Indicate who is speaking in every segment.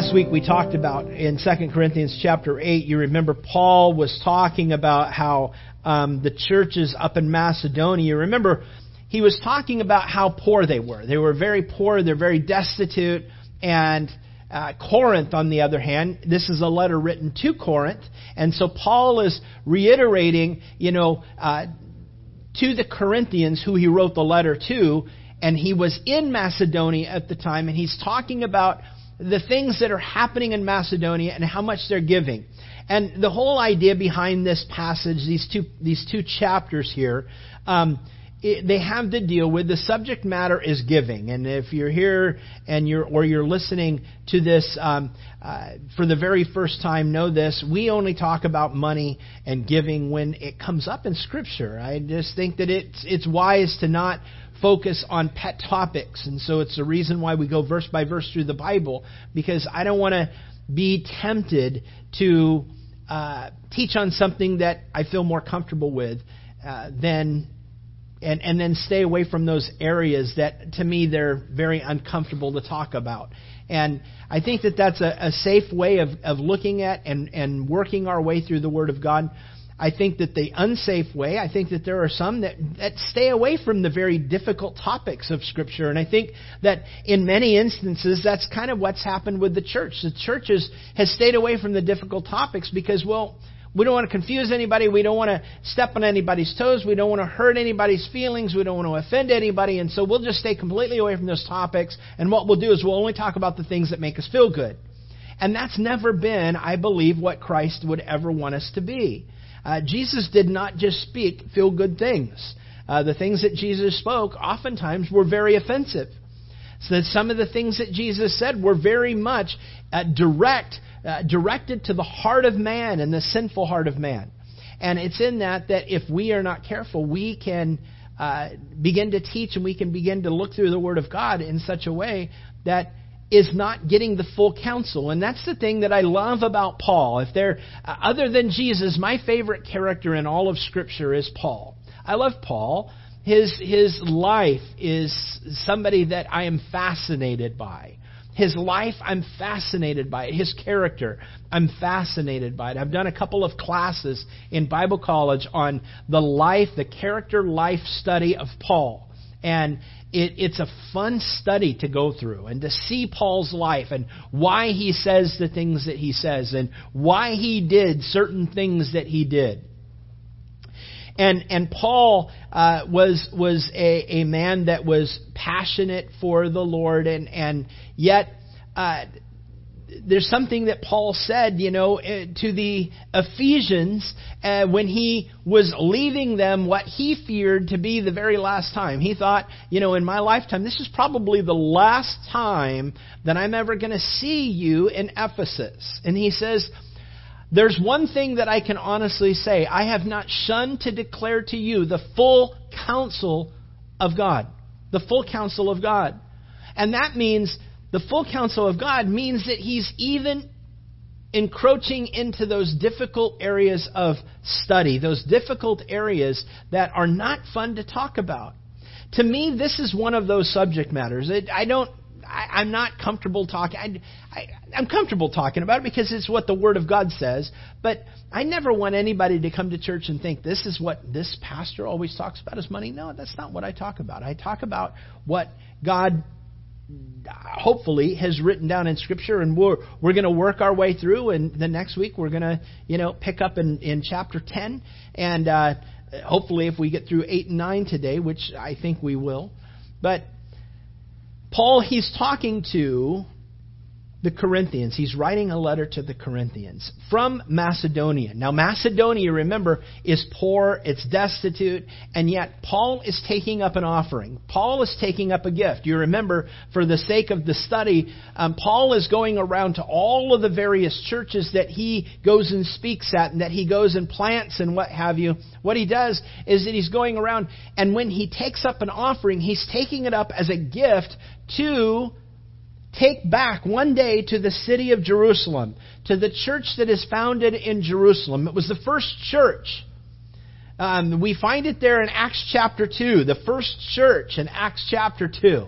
Speaker 1: Last week we talked about in 2 Corinthians chapter 8, you remember Paul was talking about how um, the churches up in Macedonia, remember he was talking about how poor they were. They were very poor, they're very destitute, and uh, Corinth, on the other hand, this is a letter written to Corinth, and so Paul is reiterating, you know, uh, to the Corinthians who he wrote the letter to, and he was in Macedonia at the time, and he's talking about the things that are happening in Macedonia and how much they're giving. And the whole idea behind this passage, these two, these two chapters here, um, it, they have to deal with the subject matter is giving. And if you're here and you're or you're listening to this um, uh, for the very first time, know this: we only talk about money and giving when it comes up in Scripture. I just think that it's it's wise to not focus on pet topics. And so it's the reason why we go verse by verse through the Bible, because I don't want to be tempted to uh, teach on something that I feel more comfortable with uh, than. And, and then stay away from those areas that to me they're very uncomfortable to talk about. And I think that that's a, a safe way of, of looking at and, and working our way through the Word of God. I think that the unsafe way, I think that there are some that, that stay away from the very difficult topics of Scripture. And I think that in many instances, that's kind of what's happened with the church. The church has, has stayed away from the difficult topics because, well, we don't want to confuse anybody. We don't want to step on anybody's toes. We don't want to hurt anybody's feelings. We don't want to offend anybody. And so we'll just stay completely away from those topics. And what we'll do is we'll only talk about the things that make us feel good. And that's never been, I believe, what Christ would ever want us to be. Uh, Jesus did not just speak feel good things. Uh, the things that Jesus spoke oftentimes were very offensive. So that some of the things that Jesus said were very much uh, direct, uh, directed to the heart of man and the sinful heart of man. And it's in that that if we are not careful, we can uh, begin to teach and we can begin to look through the Word of God in such a way that is not getting the full counsel. And that's the thing that I love about Paul. If there, uh, other than Jesus, my favorite character in all of Scripture is Paul. I love Paul. His, his life is somebody that I am fascinated by. His life, I'm fascinated by it. His character, I'm fascinated by it. I've done a couple of classes in Bible college on the life, the character life study of Paul. And it, it's a fun study to go through and to see Paul's life and why he says the things that he says and why he did certain things that he did. And and Paul uh, was was a, a man that was passionate for the Lord and and yet uh, there's something that Paul said, you know, eh, to the Ephesians uh, when he was leaving them what he feared to be the very last time. He thought, you know, in my lifetime, this is probably the last time that I'm ever going to see you in Ephesus. And he says, there's one thing that I can honestly say. I have not shunned to declare to you the full counsel of God. The full counsel of God. And that means the full counsel of God means that He's even encroaching into those difficult areas of study, those difficult areas that are not fun to talk about. To me, this is one of those subject matters. It, I don't. I, am not comfortable talking. I, I, I'm comfortable talking about it because it's what the Word of God says. But I never want anybody to come to church and think this is what this pastor always talks about is money. No, that's not what I talk about. I talk about what God hopefully has written down in scripture and we're we're going to work our way through and the next week we're going to you know pick up in in chapter 10 and uh, hopefully if we get through 8 and 9 today which I think we will but Paul he's talking to the Corinthians. He's writing a letter to the Corinthians from Macedonia. Now, Macedonia, remember, is poor, it's destitute, and yet Paul is taking up an offering. Paul is taking up a gift. You remember, for the sake of the study, um, Paul is going around to all of the various churches that he goes and speaks at and that he goes and plants and what have you. What he does is that he's going around, and when he takes up an offering, he's taking it up as a gift to take back one day to the city of Jerusalem, to the church that is founded in Jerusalem. It was the first church. Um, we find it there in Acts chapter 2, the first church in Acts chapter 2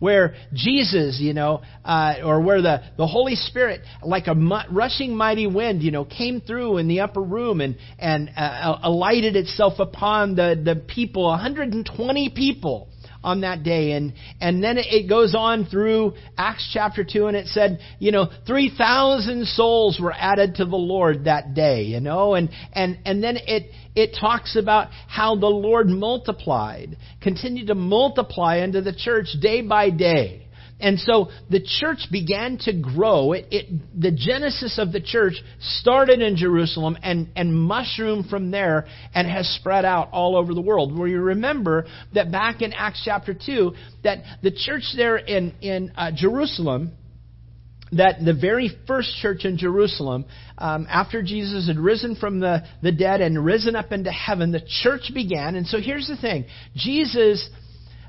Speaker 1: where Jesus, you know, uh, or where the, the Holy Spirit, like a mu- rushing mighty wind, you know, came through in the upper room and, and uh, alighted itself upon the, the people, 120 people on that day. And, and then it goes on through Acts chapter 2 and it said, you know, 3,000 souls were added to the Lord that day, you know, and, and, and then it, it talks about how the Lord multiplied, continued to multiply into the church day by day. And so the church began to grow. It, it, the genesis of the church started in Jerusalem and, and mushroomed from there and has spread out all over the world. Where you remember that back in Acts chapter 2, that the church there in, in uh, Jerusalem, that the very first church in Jerusalem, um, after Jesus had risen from the, the dead and risen up into heaven, the church began. And so here's the thing Jesus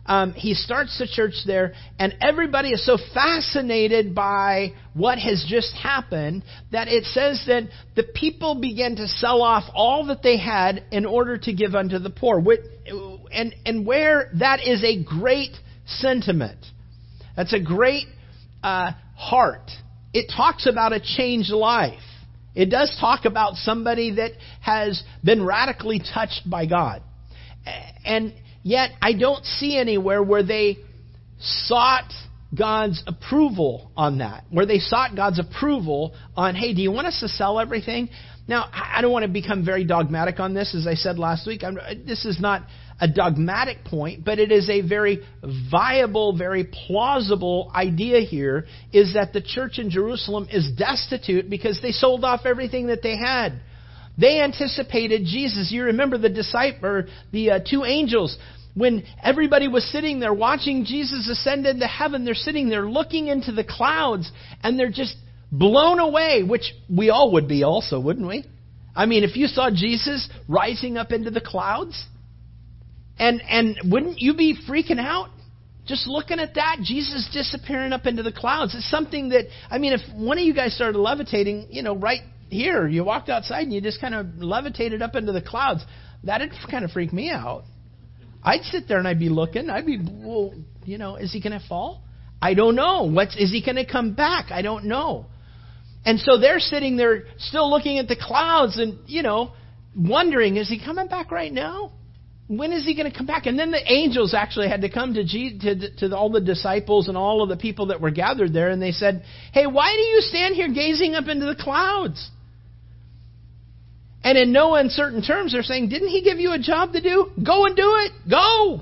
Speaker 1: um, he starts the church there, and everybody is so fascinated by what has just happened that it says that the people began to sell off all that they had in order to give unto the poor. And, and where that is a great sentiment, that's a great uh, heart. It talks about a changed life. It does talk about somebody that has been radically touched by God. And Yet I don't see anywhere where they sought God's approval on that, where they sought God's approval on, hey, do you want us to sell everything? Now, I don't want to become very dogmatic on this, as I said last week. I'm, this is not a dogmatic point, but it is a very viable, very plausible idea here is that the church in Jerusalem is destitute because they sold off everything that they had. They anticipated Jesus. You remember the disciple, the uh, two angels, when everybody was sitting there watching Jesus ascend into heaven, they're sitting there looking into the clouds and they're just blown away, which we all would be also, wouldn't we? I mean, if you saw Jesus rising up into the clouds, and and wouldn't you be freaking out? Just looking at that, Jesus disappearing up into the clouds. It's something that I mean, if one of you guys started levitating, you know, right here. You walked outside and you just kind of levitated up into the clouds. That'd kind of freak me out. I'd sit there and I'd be looking. I'd be, well, you know, is he going to fall? I don't know. What's is he going to come back? I don't know. And so they're sitting there still looking at the clouds and, you know, wondering, is he coming back right now? When is he going to come back? And then the angels actually had to come to, to, to all the disciples and all of the people that were gathered there, and they said, Hey, why do you stand here gazing up into the clouds? And in no uncertain terms, they're saying, Didn't he give you a job to do? Go and do it. Go.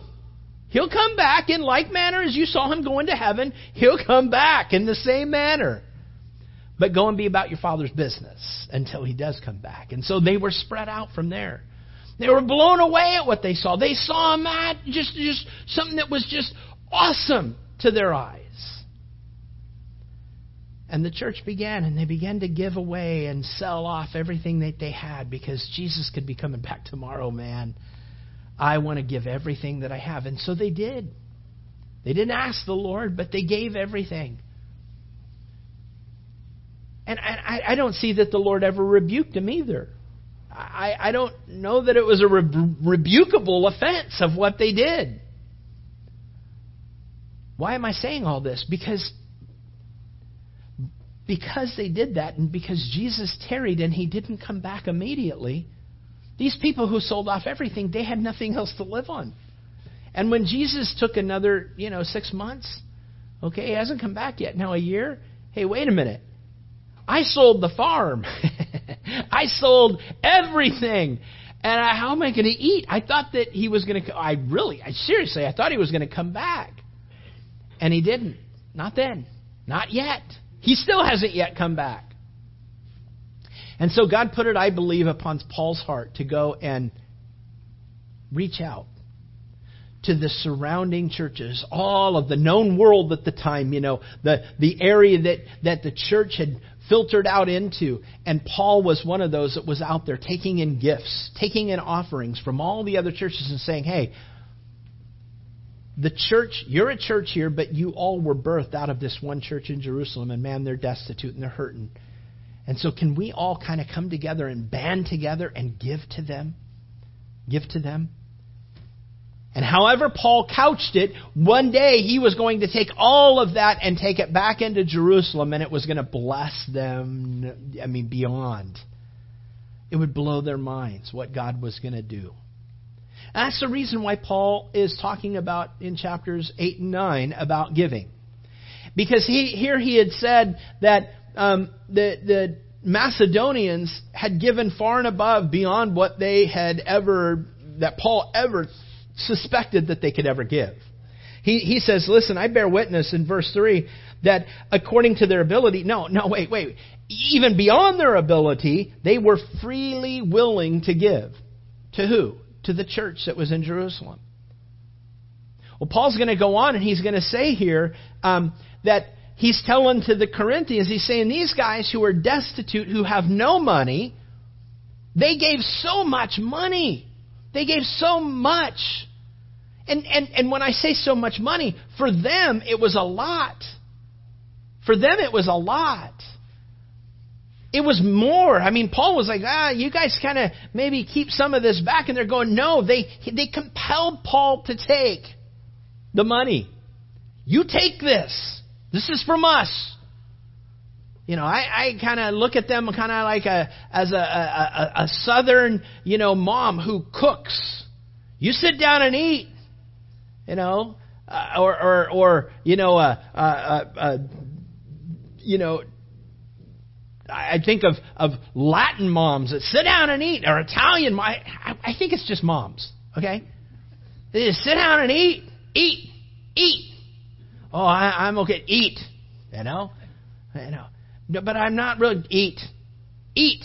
Speaker 1: He'll come back in like manner as you saw him go into heaven. He'll come back in the same manner. But go and be about your father's business until he does come back. And so they were spread out from there. They were blown away at what they saw. They saw him just, just something that was just awesome to their eyes. And the church began, and they began to give away and sell off everything that they had because Jesus could be coming back tomorrow, man. I want to give everything that I have. And so they did. They didn't ask the Lord, but they gave everything. And I, I don't see that the Lord ever rebuked them either. I, I don't know that it was a rebukable offense of what they did. Why am I saying all this? Because because they did that and because Jesus tarried and he didn't come back immediately, these people who sold off everything, they had nothing else to live on. And when Jesus took another, you know, six months, okay, he hasn't come back yet. Now a year, hey, wait a minute. I sold the farm. I sold everything. And I, how am I going to eat? I thought that he was going to. I really, I seriously, I thought he was going to come back, and he didn't. Not then. Not yet. He still hasn't yet come back. And so God put it, I believe, upon Paul's heart to go and reach out to the surrounding churches, all of the known world at the time, you know, the, the area that, that the church had filtered out into. And Paul was one of those that was out there taking in gifts, taking in offerings from all the other churches and saying, hey, the church, you're a church here, but you all were birthed out of this one church in Jerusalem, and man, they're destitute and they're hurting. And so, can we all kind of come together and band together and give to them? Give to them? And however Paul couched it, one day he was going to take all of that and take it back into Jerusalem and it was going to bless them, I mean, beyond. It would blow their minds what God was going to do. That's the reason why Paul is talking about in chapters 8 and 9 about giving. Because he, here he had said that um, the, the Macedonians had given far and above beyond what they had ever, that Paul ever suspected that they could ever give. He, he says, listen, I bear witness in verse 3 that according to their ability, no, no, wait, wait, even beyond their ability, they were freely willing to give. To who? To the church that was in Jerusalem. Well, Paul's going to go on and he's going to say here um, that he's telling to the Corinthians, he's saying these guys who are destitute, who have no money, they gave so much money. They gave so much. And, and, and when I say so much money, for them it was a lot. For them it was a lot. It was more. I mean, Paul was like, ah, you guys kind of maybe keep some of this back. And they're going, no, they, they compelled Paul to take the money. You take this. This is from us. You know, I, I kind of look at them kind of like a as a, a, a a southern, you know, mom who cooks. You sit down and eat you know, uh, or, or, or, you know, uh, uh, uh, you know, I think of, of Latin moms that sit down and eat, or Italian. I, I think it's just moms. Okay, they just sit down and eat, eat, eat. Oh, I, I'm okay. Eat, you know, you know. No, but I'm not really eat, eat.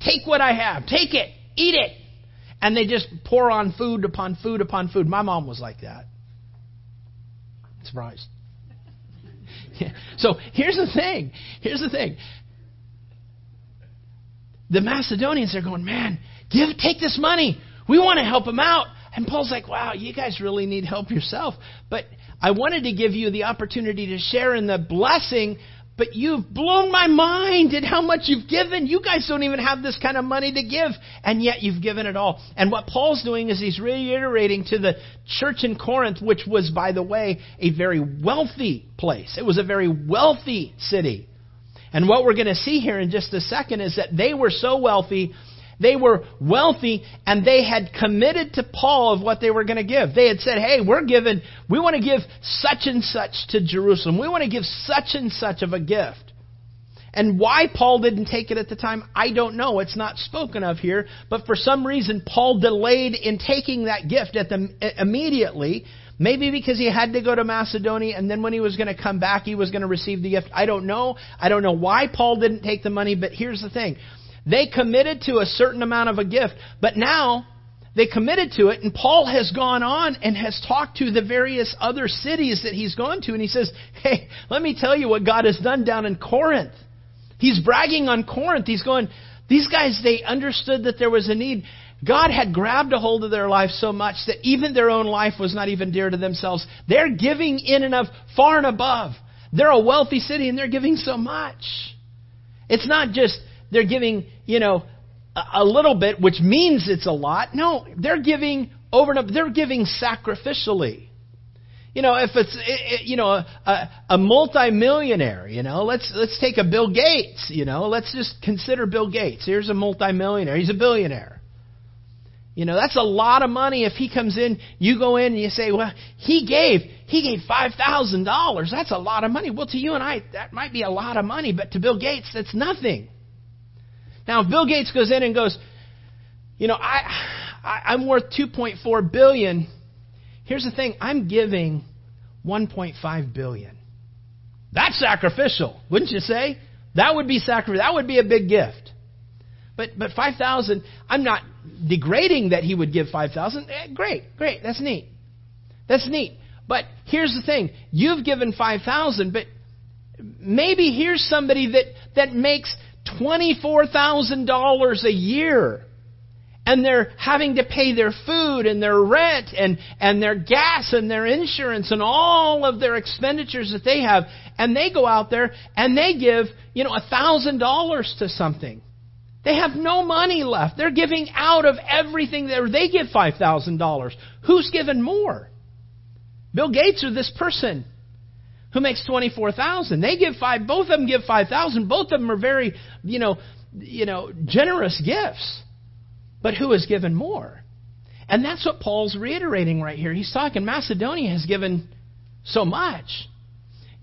Speaker 1: Take what I have. Take it. Eat it. And they just pour on food upon food upon food. My mom was like that. Surprise. Yeah. So here's the thing. Here's the thing. The Macedonians are going, man, give, take this money. We want to help them out. And Paul's like, wow, you guys really need help yourself. But I wanted to give you the opportunity to share in the blessing but you've blown my mind at how much you've given. You guys don't even have this kind of money to give, and yet you've given it all. And what Paul's doing is he's reiterating to the church in Corinth, which was, by the way, a very wealthy place. It was a very wealthy city. And what we're going to see here in just a second is that they were so wealthy they were wealthy and they had committed to Paul of what they were going to give. They had said, hey, we're giving, we want to give such and such to Jerusalem. We want to give such and such of a gift. And why Paul didn't take it at the time, I don't know. It's not spoken of here. But for some reason, Paul delayed in taking that gift at the, immediately. Maybe because he had to go to Macedonia and then when he was going to come back, he was going to receive the gift. I don't know. I don't know why Paul didn't take the money, but here's the thing. They committed to a certain amount of a gift, but now they committed to it, and Paul has gone on and has talked to the various other cities that he's gone to, and he says, Hey, let me tell you what God has done down in Corinth. He's bragging on Corinth. He's going, These guys, they understood that there was a need. God had grabbed a hold of their life so much that even their own life was not even dear to themselves. They're giving in and of far and above. They're a wealthy city and they're giving so much. It's not just they're giving, you know, a little bit, which means it's a lot. No, they're giving over and over. They're giving sacrificially. You know, if it's you know a, a, a multimillionaire, you know, let's let's take a Bill Gates. You know, let's just consider Bill Gates. Here's a multimillionaire. He's a billionaire. You know, that's a lot of money. If he comes in, you go in and you say, "Well, he gave he gave five thousand dollars. That's a lot of money." Well, to you and I, that might be a lot of money, but to Bill Gates, that's nothing. Now, if Bill Gates goes in and goes, you know, I, I I'm worth 2.4 billion. Here's the thing: I'm giving 1.5 billion. That's sacrificial, wouldn't you say? That would be sacrificial. That would be a big gift. But but 5,000, I'm not degrading that he would give 5,000. Eh, great, great. That's neat. That's neat. But here's the thing. You've given 5,000, but maybe here's somebody that, that makes $24,000 a year. And they're having to pay their food and their rent and, and their gas and their insurance and all of their expenditures that they have. And they go out there and they give, you know, a $1,000 to something. They have no money left. They're giving out of everything there. They give $5,000. Who's given more? Bill Gates or this person who makes 24,000. They give 5 both of them give 5,000. Both of them are very, you know, you know, generous gifts. But who has given more? And that's what Paul's reiterating right here. He's talking Macedonia has given so much.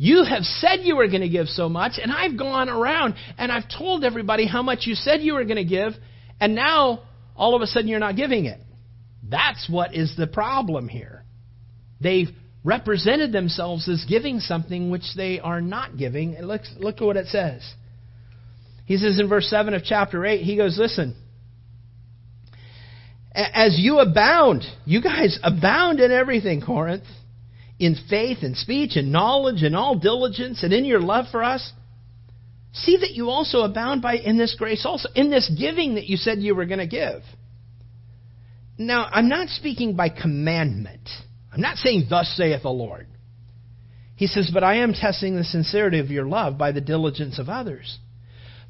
Speaker 1: You have said you were going to give so much, and I've gone around and I've told everybody how much you said you were going to give, and now all of a sudden you're not giving it. That's what is the problem here. They've represented themselves as giving something which they are not giving. And look, look at what it says. He says in verse 7 of chapter 8, he goes, Listen, as you abound, you guys abound in everything, Corinth in faith and speech and knowledge and all diligence and in your love for us, see that you also abound by in this grace also, in this giving that you said you were going to give. Now, I'm not speaking by commandment. I'm not saying, Thus saith the Lord. He says, But I am testing the sincerity of your love by the diligence of others.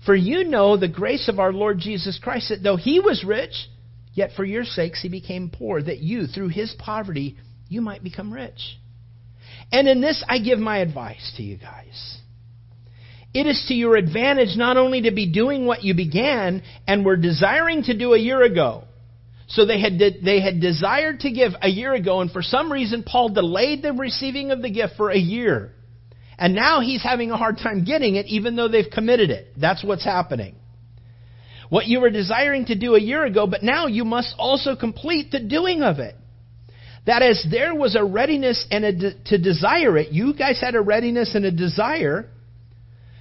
Speaker 1: For you know the grace of our Lord Jesus Christ, that though he was rich, yet for your sakes he became poor, that you, through his poverty, you might become rich. And in this, I give my advice to you guys. It is to your advantage not only to be doing what you began and were desiring to do a year ago. So they had, de- they had desired to give a year ago, and for some reason, Paul delayed the receiving of the gift for a year. And now he's having a hard time getting it, even though they've committed it. That's what's happening. What you were desiring to do a year ago, but now you must also complete the doing of it. That as there was a readiness and a de- to desire it, you guys had a readiness and a desire,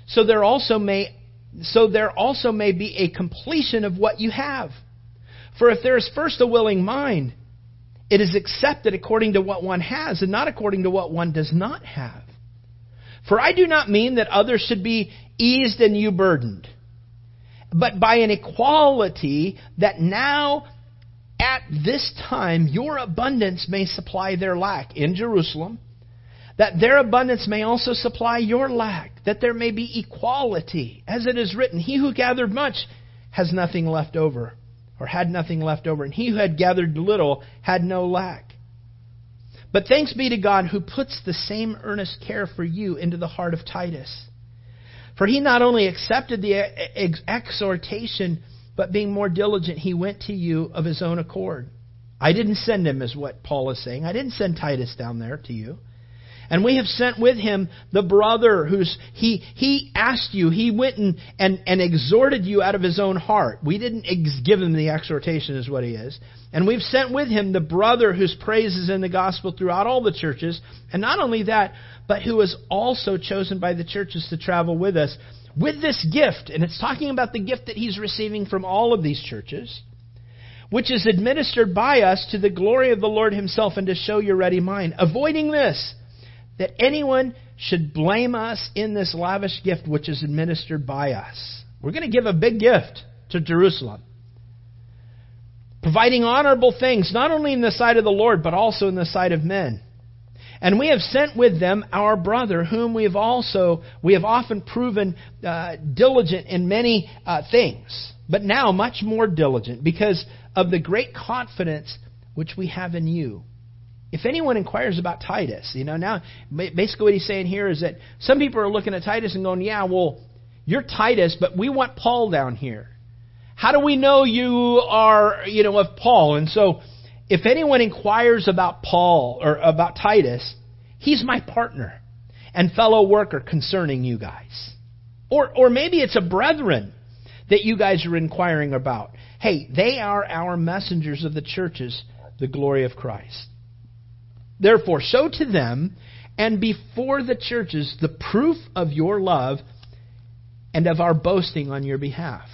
Speaker 1: so there also may so there also may be a completion of what you have. For if there is first a willing mind, it is accepted according to what one has and not according to what one does not have. For I do not mean that others should be eased and you burdened, but by an equality that now at this time your abundance may supply their lack in Jerusalem, that their abundance may also supply your lack, that there may be equality. As it is written, He who gathered much has nothing left over, or had nothing left over, and he who had gathered little had no lack. But thanks be to God who puts the same earnest care for you into the heart of Titus. For he not only accepted the exhortation, but being more diligent, he went to you of his own accord. I didn't send him, is what Paul is saying. I didn't send Titus down there to you. And we have sent with him the brother who's, he, he asked you, he went and, and, and exhorted you out of his own heart. We didn't ex- give him the exhortation, is what he is. And we've sent with him the brother whose praise is in the gospel throughout all the churches. And not only that, but who was also chosen by the churches to travel with us with this gift, and it's talking about the gift that he's receiving from all of these churches, which is administered by us to the glory of the Lord himself and to show your ready mind, avoiding this, that anyone should blame us in this lavish gift which is administered by us. We're going to give a big gift to Jerusalem. Providing honorable things, not only in the sight of the Lord, but also in the sight of men. And we have sent with them our brother, whom we have also we have often proven uh, diligent in many uh, things, but now much more diligent because of the great confidence which we have in you. If anyone inquires about Titus, you know now basically what he's saying here is that some people are looking at Titus and going, "Yeah, well, you're Titus, but we want Paul down here." How do we know you are, you know, of Paul? And so if anyone inquires about Paul or about Titus, he's my partner and fellow worker concerning you guys. Or, or maybe it's a brethren that you guys are inquiring about. Hey, they are our messengers of the churches, the glory of Christ. Therefore, show to them and before the churches the proof of your love and of our boasting on your behalf.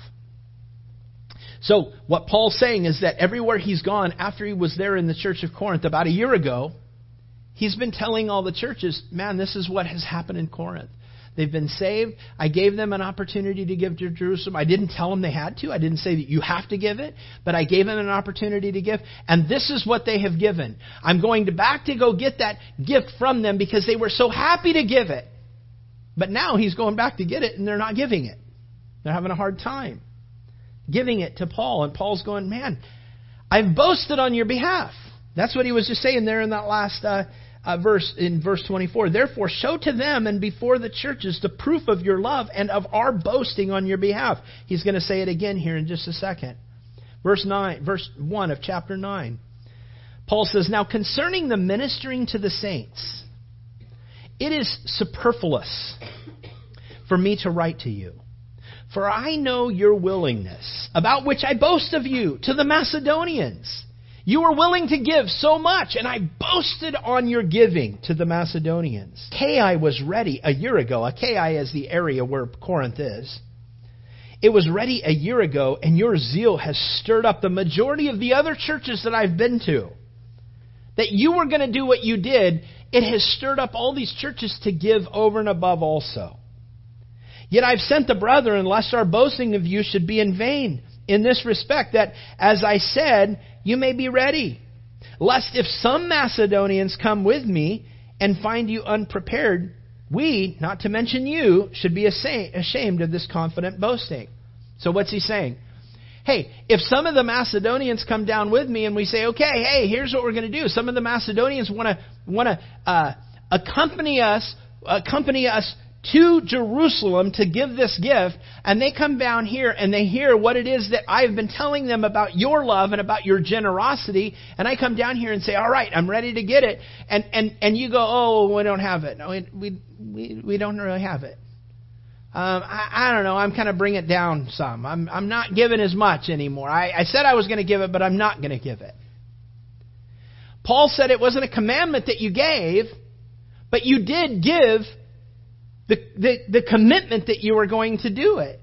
Speaker 1: So, what Paul's saying is that everywhere he's gone after he was there in the church of Corinth about a year ago, he's been telling all the churches, man, this is what has happened in Corinth. They've been saved. I gave them an opportunity to give to Jerusalem. I didn't tell them they had to. I didn't say that you have to give it, but I gave them an opportunity to give. And this is what they have given. I'm going to back to go get that gift from them because they were so happy to give it. But now he's going back to get it and they're not giving it. They're having a hard time giving it to Paul. And Paul's going, man, I've boasted on your behalf. That's what he was just saying there in that last uh, uh, verse in verse 24. Therefore, show to them and before the churches the proof of your love and of our boasting on your behalf. He's going to say it again here in just a second. Verse 9, verse 1 of chapter 9. Paul says, Now concerning the ministering to the saints, it is superfluous for me to write to you. For I know your willingness, about which I boast of you, to the Macedonians you were willing to give so much, and I boasted on your giving to the Macedonians. Achaia was ready a year ago. Achaia is the area where Corinth is. It was ready a year ago, and your zeal has stirred up the majority of the other churches that I've been to. That you were going to do what you did, it has stirred up all these churches to give over and above also. Yet I've sent the brethren, lest our boasting of you should be in vain in this respect that, as I said, you may be ready. Lest if some Macedonians come with me and find you unprepared, we, not to mention you, should be ashamed of this confident boasting. So what's he saying? Hey, if some of the Macedonians come down with me and we say, okay, hey, here's what we're going to do. Some of the Macedonians want to want to uh, accompany us, accompany us to Jerusalem to give this gift, and they come down here and they hear what it is that I've been telling them about your love and about your generosity, and I come down here and say, "All right, I'm ready to get it," and and and you go, "Oh, we don't have it. We we we don't really have it." Um, I, I don't know. I'm kind of bring it down some. I'm I'm not giving as much anymore. I, I said I was going to give it, but I'm not going to give it. Paul said it wasn't a commandment that you gave, but you did give the, the, the commitment that you are going to do it.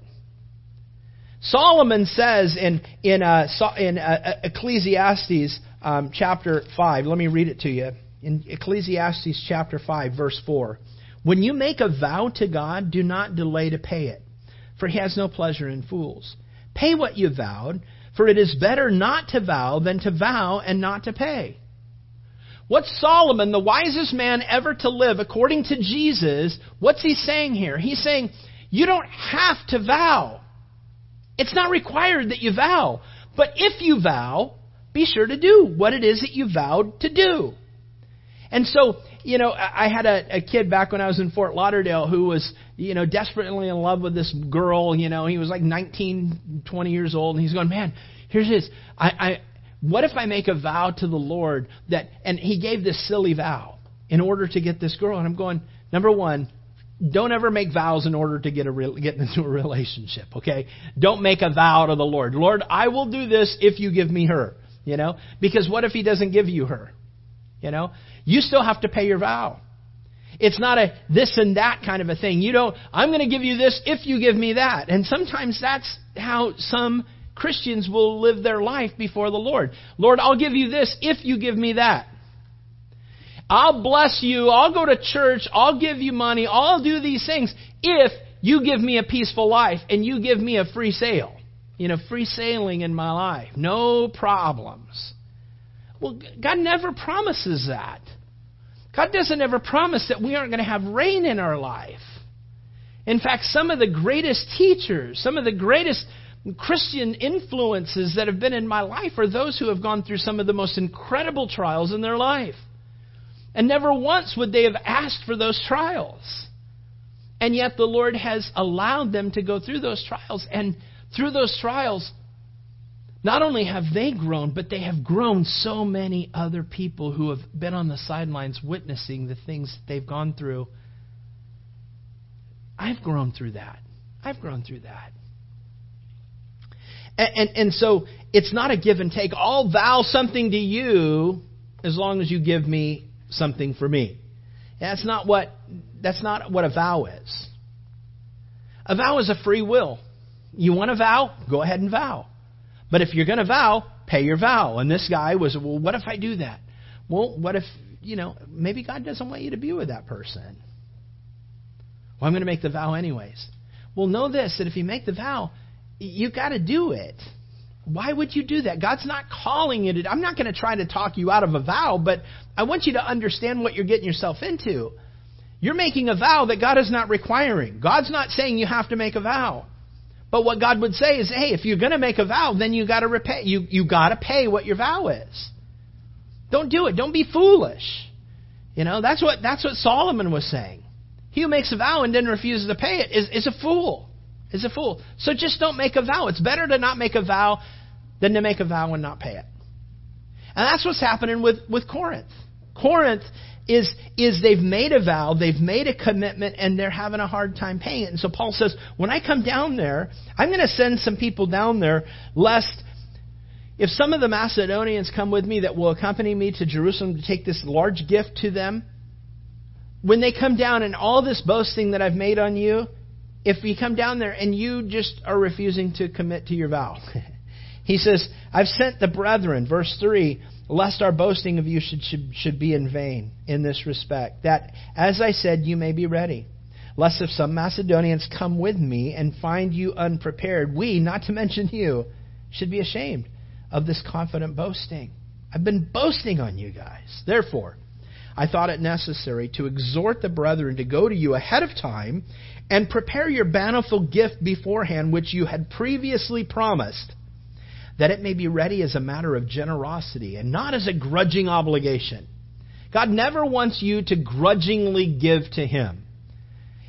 Speaker 1: Solomon says in, in, uh, in uh, Ecclesiastes um, chapter 5, let me read it to you. In Ecclesiastes chapter 5, verse 4. When you make a vow to God, do not delay to pay it, for he has no pleasure in fools. Pay what you vowed, for it is better not to vow than to vow and not to pay. What's Solomon, the wisest man ever to live, according to Jesus, what's he saying here? He's saying, you don't have to vow. It's not required that you vow. But if you vow, be sure to do what it is that you vowed to do. And so, you know, I had a, a kid back when I was in Fort Lauderdale who was, you know, desperately in love with this girl. You know, he was like 19, 20 years old, and he's going, man, here's this. I, I, what if I make a vow to the Lord that, and he gave this silly vow in order to get this girl. And I'm going, number one, don't ever make vows in order to get a get into a relationship. Okay, don't make a vow to the Lord. Lord, I will do this if you give me her. You know, because what if He doesn't give you her? You know, you still have to pay your vow. It's not a this and that kind of a thing. You don't. I'm going to give you this if you give me that. And sometimes that's how some Christians will live their life before the Lord. Lord, I'll give you this if you give me that. I'll bless you. I'll go to church. I'll give you money. I'll do these things if you give me a peaceful life and you give me a free sail. You know, free sailing in my life. No problems. Well, God never promises that. God doesn't ever promise that we aren't going to have rain in our life. In fact, some of the greatest teachers, some of the greatest Christian influences that have been in my life are those who have gone through some of the most incredible trials in their life. And never once would they have asked for those trials. And yet the Lord has allowed them to go through those trials. And through those trials, not only have they grown, but they have grown so many other people who have been on the sidelines witnessing the things they've gone through. I've grown through that. I've grown through that. And, and, and so it's not a give and take. I'll vow something to you as long as you give me something for me. That's not what that's not what a vow is. A vow is a free will. You want to vow? Go ahead and vow. But if you're going to vow, pay your vow. And this guy was, well, what if I do that? Well, what if, you know, maybe God doesn't want you to be with that person? Well, I'm going to make the vow anyways. Well, know this that if you make the vow, you've got to do it. Why would you do that? God's not calling you to. I'm not going to try to talk you out of a vow, but I want you to understand what you're getting yourself into. You're making a vow that God is not requiring. God's not saying you have to make a vow. But what God would say is, hey, if you're going to make a vow, then you got to repay. You you got to pay what your vow is. Don't do it. Don't be foolish. You know that's what that's what Solomon was saying. He who makes a vow and then refuses to pay it is, is a fool is a fool. So just don't make a vow. It's better to not make a vow than to make a vow and not pay it. And that's what's happening with, with Corinth. Corinth is, is they've made a vow, they've made a commitment, and they're having a hard time paying it. And so Paul says, when I come down there, I'm going to send some people down there, lest if some of the Macedonians come with me that will accompany me to Jerusalem to take this large gift to them, when they come down and all this boasting that I've made on you, if you come down there and you just are refusing to commit to your vow. he says, I've sent the brethren, verse 3, lest our boasting of you should, should, should be in vain in this respect, that, as I said, you may be ready. Lest if some Macedonians come with me and find you unprepared, we, not to mention you, should be ashamed of this confident boasting. I've been boasting on you guys. Therefore, I thought it necessary to exhort the brethren to go to you ahead of time and prepare your bountiful gift beforehand, which you had previously promised, that it may be ready as a matter of generosity and not as a grudging obligation. God never wants you to grudgingly give to Him.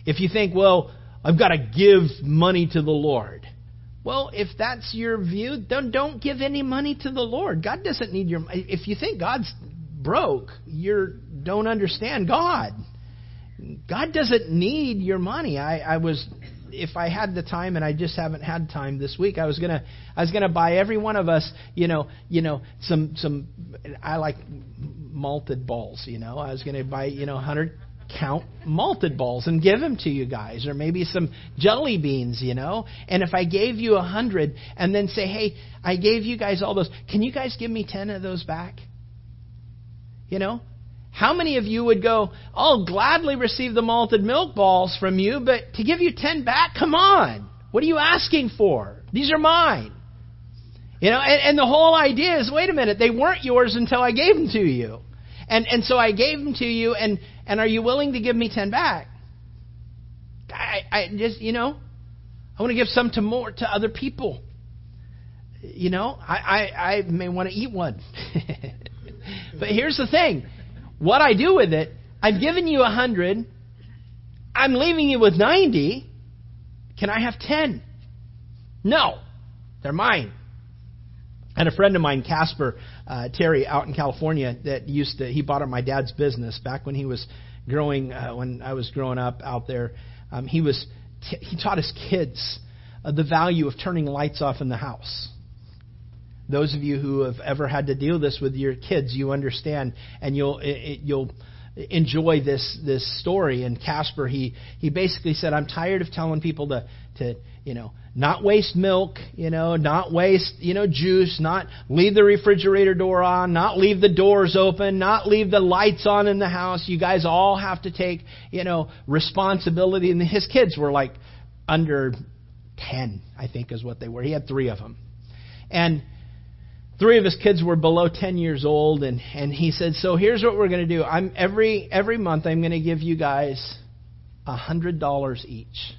Speaker 1: If you think, well, I've got to give money to the Lord. Well, if that's your view, then don't give any money to the Lord. God doesn't need your if you think God's broke, you don't understand God. God doesn't need your money. I, I was if I had the time and I just haven't had time this week, I was gonna I was gonna buy every one of us, you know, you know, some some I like malted balls, you know. I was gonna buy, you know, hundred count malted balls and give them to you guys, or maybe some jelly beans, you know. And if I gave you a hundred and then say, hey, I gave you guys all those, can you guys give me ten of those back? You know, how many of you would go, I'll gladly receive the malted milk balls from you, but to give you 10 back, come on. What are you asking for? These are mine. You know, and, and the whole idea is, wait a minute, they weren't yours until I gave them to you. And, and so I gave them to you, and, and are you willing to give me 10 back? I, I just, you know, I want to give some to more to other people. You know, I, I, I may want to eat one. but here's the thing what I do with it, I've given you a hundred. I'm leaving you with 90. Can I have 10? No. They're mine. And a friend of mine, Casper uh, Terry, out in California, that used to, he bought up my dad's business back when he was growing, uh, when I was growing up out there. Um, he was, t- he taught his kids uh, the value of turning lights off in the house. Those of you who have ever had to deal this with your kids, you understand, and you'll it, you'll enjoy this this story. And Casper, he he basically said, "I'm tired of telling people to to you know not waste milk, you know, not waste you know juice, not leave the refrigerator door on, not leave the doors open, not leave the lights on in the house. You guys all have to take you know responsibility." And his kids were like under ten, I think, is what they were. He had three of them, and three of his kids were below 10 years old and, and he said so here's what we're going to do. I'm every every month i'm going to give you guys a hundred dollars each.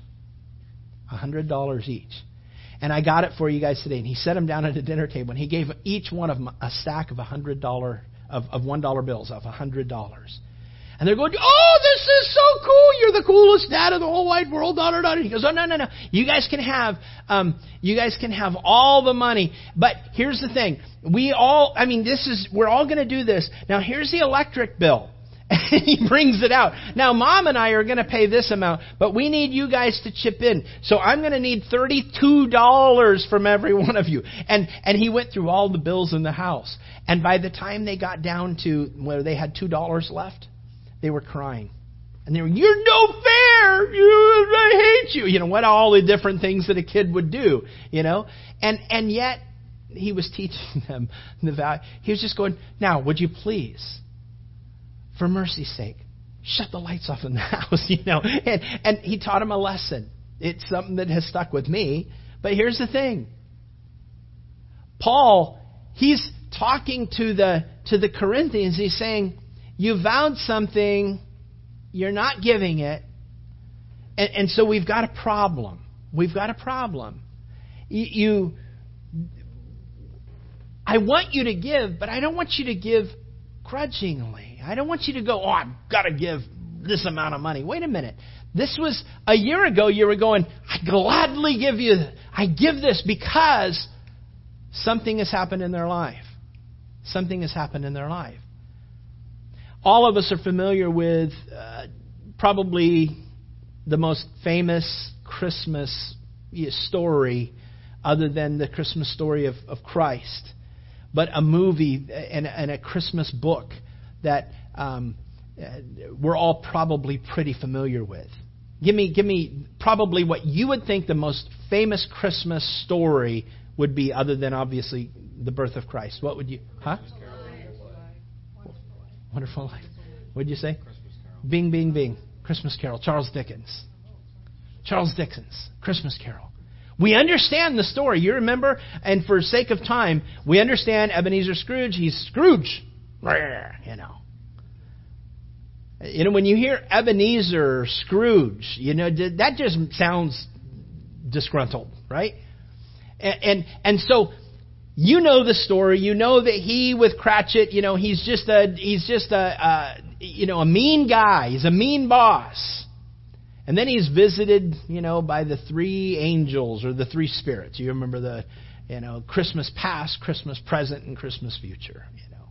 Speaker 1: A hundred dollars each. And i got it for you guys today. And he set them down at a dinner table and he gave each one of them a stack of a hundred dollar of, of one dollar bills of a hundred dollars and they're going, oh, this is so cool. You're the coolest dad in the whole wide world. Da, da, da. He goes, oh, no, no, no. You guys can have, um, you guys can have all the money. But here's the thing. We all, I mean, this is, we're all going to do this. Now, here's the electric bill. And he brings it out. Now, mom and I are going to pay this amount, but we need you guys to chip in. So I'm going to need $32 from every one of you. And, and he went through all the bills in the house. And by the time they got down to where they had $2 left, they were crying. And they were, you're no fair. You, I hate you. You know, what all the different things that a kid would do, you know? And, and yet, he was teaching them the value. He was just going, now, would you please, for mercy's sake, shut the lights off in the house, you know? And, and he taught him a lesson. It's something that has stuck with me. But here's the thing. Paul, he's talking to the, to the Corinthians. He's saying, you vowed something you're not giving it. And, and so we've got a problem. We've got a problem. You, you, I want you to give, but I don't want you to give grudgingly. I don't want you to go, oh, I've got to give this amount of money. Wait a minute. This was a year ago, you were going, I gladly give you, I give this because something has happened in their life. Something has happened in their life all of us are familiar with uh, probably the most famous Christmas story, other than the Christmas story of, of Christ, but a movie and, and a Christmas book that um, we're all probably pretty familiar with. Give me, give me probably what you would think the most famous Christmas story would be, other than obviously the birth of Christ. What would you? Huh? Wonderful Life. What did you say? Bing, bing, bing. Christmas Carol. Charles Dickens. Charles Dickens. Christmas Carol. We understand the story. You remember? And for sake of time, we understand Ebenezer Scrooge. He's Scrooge. You know. You know, when you hear Ebenezer Scrooge, you know, that just sounds disgruntled, right? And, and, and so you know the story. You know that he with Cratchit, you know, he's just a he's just a, a you know a mean guy. He's a mean boss. And then he's visited, you know, by the three angels or the three spirits. You remember the, you know, Christmas past, Christmas present, and Christmas future. You know,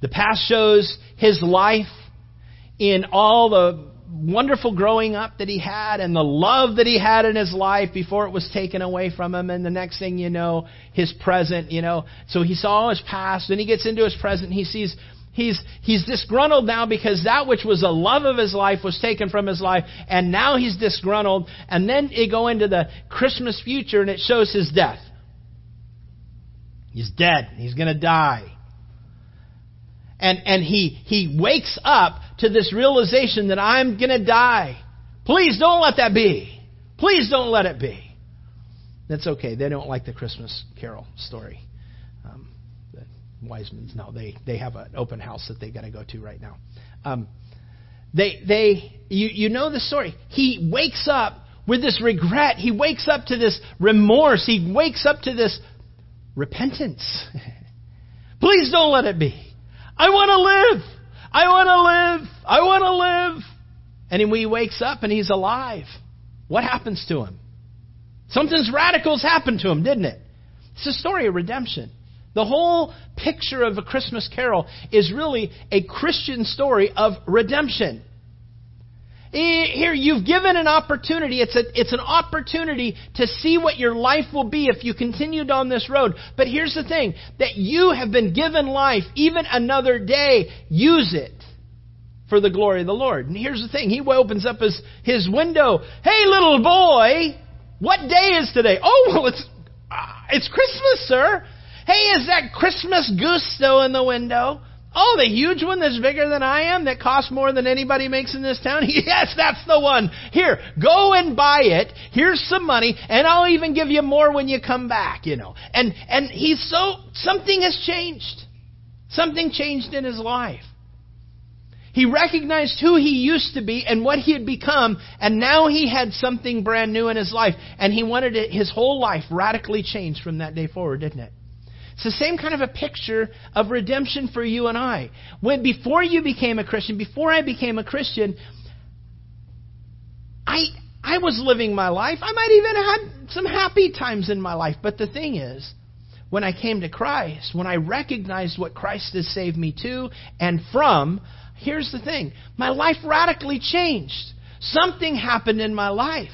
Speaker 1: the past shows his life in all the wonderful growing up that he had and the love that he had in his life before it was taken away from him. And the next thing you know, his present, you know. So he saw his past, then he gets into his present, he sees he's he's disgruntled now because that which was the love of his life was taken from his life. And now he's disgruntled. And then they go into the christmas future and it shows his death. He's dead. He's going to die and and he he wakes up to this realization that I'm going to die. Please don't let that be. Please don't let it be. That's okay. They don't like the Christmas Carol story. Um, the Wisemans, no, they they have an open house that they got to go to right now. Um, they they you you know the story. He wakes up with this regret. He wakes up to this remorse. He wakes up to this repentance. Please don't let it be. I want to live. I want to live. I want to live. And he wakes up and he's alive, what happens to him? Something's radical's happened to him, didn't it? It's a story of redemption. The whole picture of a Christmas carol is really a Christian story of redemption. Here, you've given an opportunity. It's, a, it's an opportunity to see what your life will be if you continued on this road. But here's the thing that you have been given life, even another day. Use it for the glory of the Lord. And here's the thing He opens up his, his window. Hey, little boy, what day is today? Oh, well, it's, uh, it's Christmas, sir. Hey, is that Christmas goose still in the window? Oh, the huge one that's bigger than I am that costs more than anybody makes in this town? yes, that's the one. Here, go and buy it. Here's some money, and I'll even give you more when you come back, you know. And and he's so something has changed. Something changed in his life. He recognized who he used to be and what he had become, and now he had something brand new in his life, and he wanted it, his whole life radically changed from that day forward, didn't it? It's the same kind of a picture of redemption for you and I. When before you became a Christian, before I became a Christian, I I was living my life. I might even have had some happy times in my life, but the thing is, when I came to Christ, when I recognized what Christ has saved me to and from, here's the thing. My life radically changed. Something happened in my life.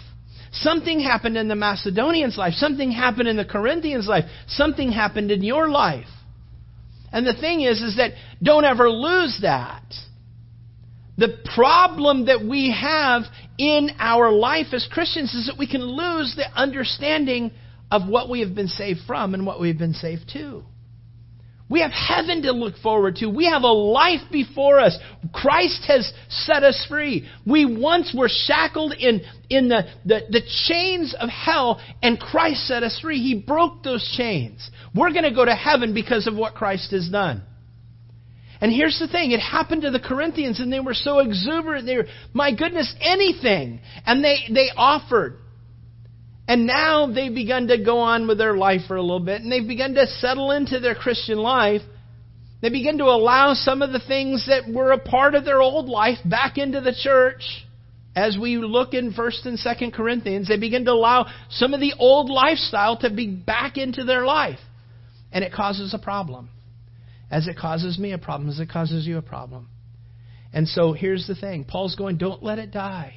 Speaker 1: Something happened in the Macedonians' life. Something happened in the Corinthians' life. Something happened in your life. And the thing is, is that don't ever lose that. The problem that we have in our life as Christians is that we can lose the understanding of what we have been saved from and what we've been saved to. We have heaven to look forward to. We have a life before us. Christ has set us free. We once were shackled in, in the, the, the chains of hell, and Christ set us free. He broke those chains. We're going to go to heaven because of what Christ has done. And here's the thing, it happened to the Corinthians and they were so exuberant. They were, my goodness, anything. And they, they offered. And now they've begun to go on with their life for a little bit and they've begun to settle into their Christian life. They begin to allow some of the things that were a part of their old life back into the church. As we look in 1st and 2nd Corinthians, they begin to allow some of the old lifestyle to be back into their life. And it causes a problem. As it causes me a problem, as it causes you a problem. And so here's the thing Paul's going, don't let it die.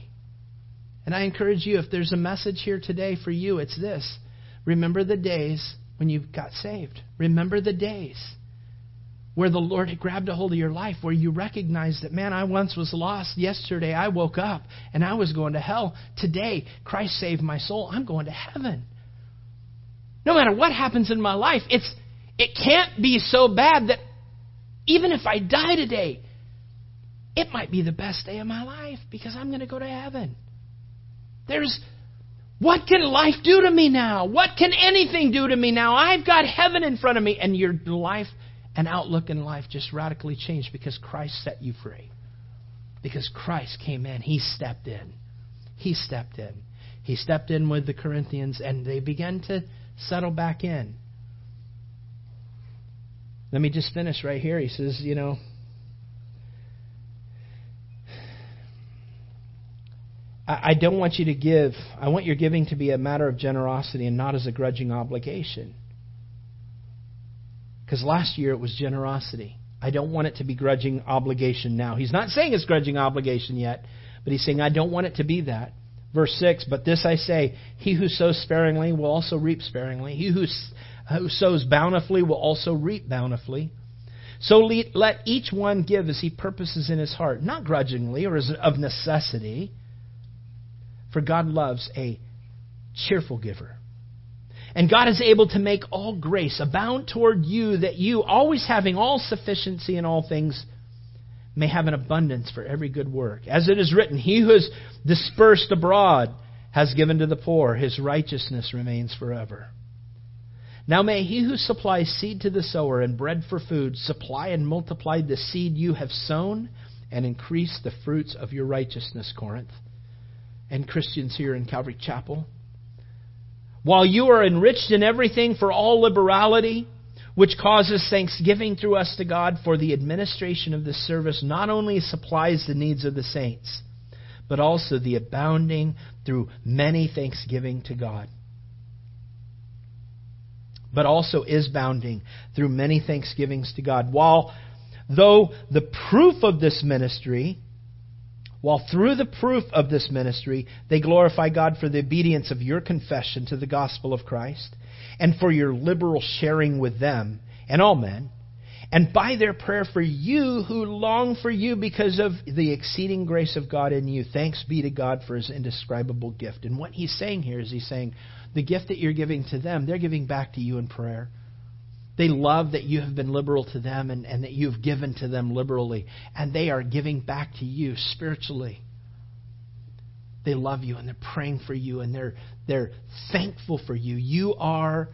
Speaker 1: And I encourage you, if there's a message here today for you, it's this. Remember the days when you got saved. Remember the days where the Lord had grabbed a hold of your life, where you recognized that, man, I once was lost. Yesterday I woke up and I was going to hell. Today, Christ saved my soul. I'm going to heaven. No matter what happens in my life, it's it can't be so bad that even if I die today, it might be the best day of my life because I'm going to go to heaven. There's what can life do to me now? What can anything do to me now? I've got heaven in front of me. And your life and outlook in life just radically changed because Christ set you free. Because Christ came in. He stepped in. He stepped in. He stepped in with the Corinthians and they began to settle back in. Let me just finish right here. He says, you know, I don't want you to give, I want your giving to be a matter of generosity and not as a grudging obligation. Because last year it was generosity. I don't want it to be grudging obligation now. He's not saying it's grudging obligation yet, but he's saying, I don't want it to be that. Verse 6 But this I say, he who sows sparingly will also reap sparingly. He who who sows bountifully will also reap bountifully. So let each one give as he purposes in his heart, not grudgingly or as of necessity, for God loves a cheerful giver. And God is able to make all grace abound toward you, that you, always having all sufficiency in all things, may have an abundance for every good work. As it is written, He who is dispersed abroad has given to the poor, his righteousness remains forever. Now may he who supplies seed to the sower and bread for food supply and multiply the seed you have sown and increase the fruits of your righteousness, Corinth, and Christians here in Calvary Chapel. While you are enriched in everything for all liberality, which causes thanksgiving through us to God for the administration of this service, not only supplies the needs of the saints, but also the abounding through many thanksgiving to God but also is bounding through many thanksgivings to God. While, though the proof of this ministry, while through the proof of this ministry, they glorify God for the obedience of your confession to the gospel of Christ, and for your liberal sharing with them and all men, and by their prayer for you who long for you because of the exceeding grace of God in you. Thanks be to God for his indescribable gift. And what he's saying here is he's saying, the gift that you're giving to them, they're giving back to you in prayer. They love that you have been liberal to them and, and that you've given to them liberally. And they are giving back to you spiritually. They love you and they're praying for you and they're, they're thankful for you. You are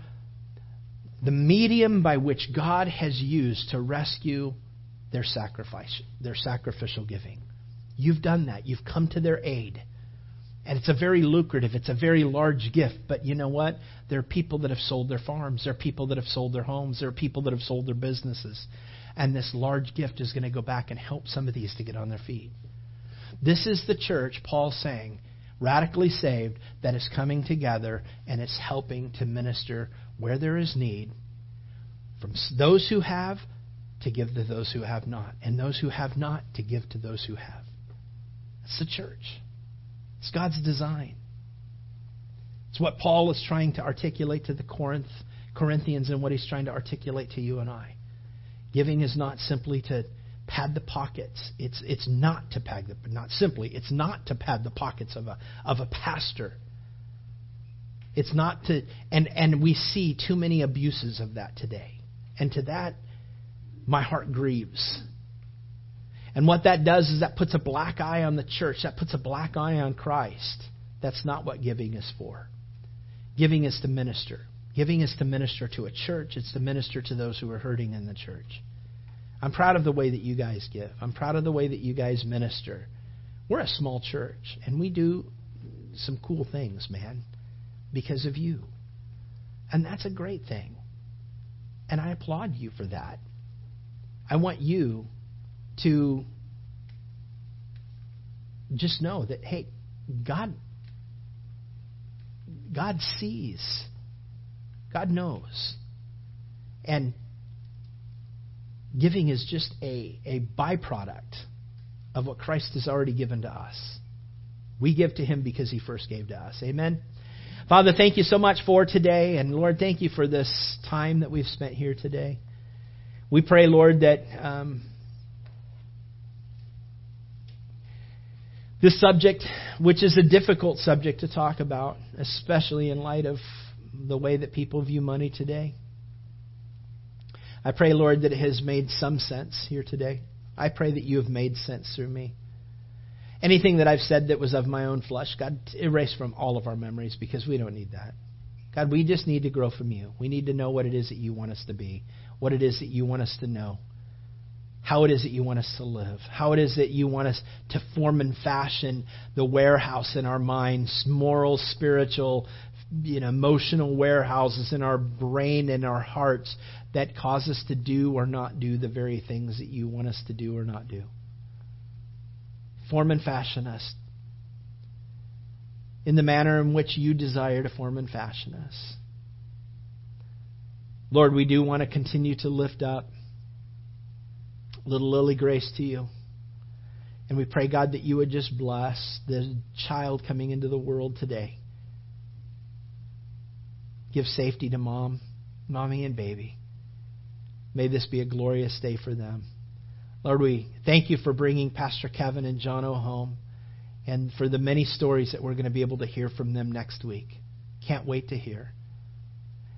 Speaker 1: the medium by which God has used to rescue their sacrifice, their sacrificial giving. You've done that. You've come to their aid. And it's a very lucrative, it's a very large gift. But you know what? There are people that have sold their farms. There are people that have sold their homes. There are people that have sold their businesses. And this large gift is going to go back and help some of these to get on their feet. This is the church, Paul's saying, radically saved, that is coming together and it's helping to minister where there is need from those who have to give to those who have not, and those who have not to give to those who have. That's the church. It's God's design. It's what Paul is trying to articulate to the Corinth, Corinthians and what he's trying to articulate to you and I. Giving is not simply to pad the pockets. It's it's not to pad the not simply. It's not to pad the pockets of a of a pastor. It's not to and and we see too many abuses of that today. And to that my heart grieves. And what that does is that puts a black eye on the church. That puts a black eye on Christ. That's not what giving is for. Giving is to minister. Giving is to minister to a church. It's to minister to those who are hurting in the church. I'm proud of the way that you guys give. I'm proud of the way that you guys minister. We're a small church, and we do some cool things, man, because of you. And that's a great thing. And I applaud you for that. I want you to just know that, hey, God, God sees. God knows. And Giving is just a, a byproduct of what Christ has already given to us. We give to Him because He first gave to us. Amen. Father, thank you so much for today. And Lord, thank you for this time that we've spent here today. We pray, Lord, that um, this subject, which is a difficult subject to talk about, especially in light of the way that people view money today, I pray, Lord, that it has made some sense here today. I pray that you have made sense through me. Anything that I've said that was of my own flesh, God, erase from all of our memories because we don't need that. God, we just need to grow from you. We need to know what it is that you want us to be, what it is that you want us to know, how it is that you want us to live, how it is that you want us to form and fashion the warehouse in our minds, moral, spiritual, you know, emotional warehouses in our brain and our hearts that cause us to do or not do the very things that you want us to do or not do. Form and fashion us in the manner in which you desire to form and fashion us. Lord, we do want to continue to lift up little Lily Grace to you. And we pray, God, that you would just bless the child coming into the world today. Give safety to mom, mommy, and baby. May this be a glorious day for them. Lord, we thank you for bringing Pastor Kevin and John O home and for the many stories that we're going to be able to hear from them next week. Can't wait to hear.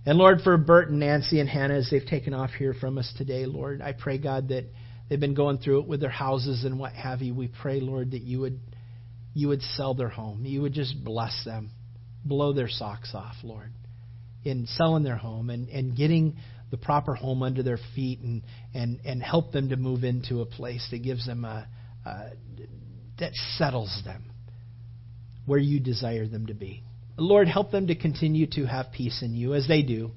Speaker 1: And Lord, for Bert and Nancy and Hannah as they've taken off here from us today, Lord, I pray, God, that they've been going through it with their houses and what have you. We pray, Lord, that you would you would sell their home. You would just bless them. Blow their socks off, Lord in selling their home and, and getting the proper home under their feet and, and, and help them to move into a place that gives them a, a that settles them where you desire them to be. Lord, help them to continue to have peace in you as they do.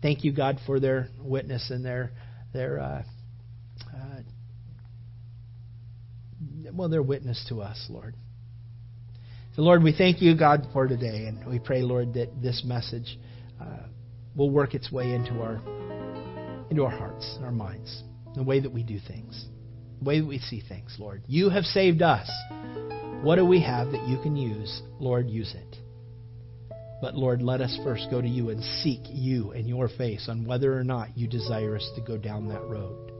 Speaker 1: Thank you, God, for their witness and their their uh, well, they're witness to us, Lord. So, Lord, we thank you, God, for today, and we pray, Lord, that this message uh, will work its way into our into our hearts, our minds, the way that we do things, the way that we see things, Lord. You have saved us. What do we have that you can use? Lord, use it. But Lord, let us first go to you and seek you and your face on whether or not you desire us to go down that road.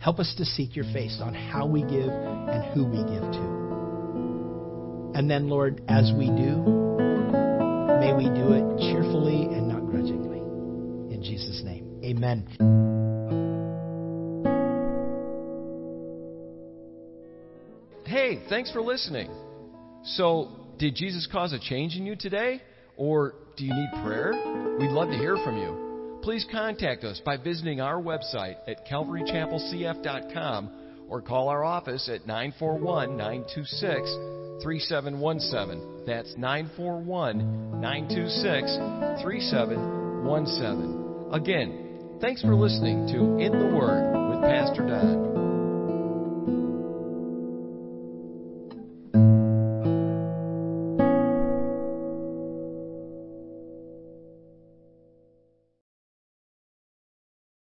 Speaker 1: Help us to seek your face on how we give and who we give to. And then, Lord, as we do, may we do it cheerfully and not grudgingly. In Jesus' name, amen.
Speaker 2: Hey, thanks for listening. So, did Jesus cause a change in you today? Or do you need prayer? We'd love to hear from you. Please contact us by visiting our website at calvarychapelcf.com or call our office at 941 926 3717. That's 941 926 3717. Again, thanks for listening to In the Word with Pastor Don.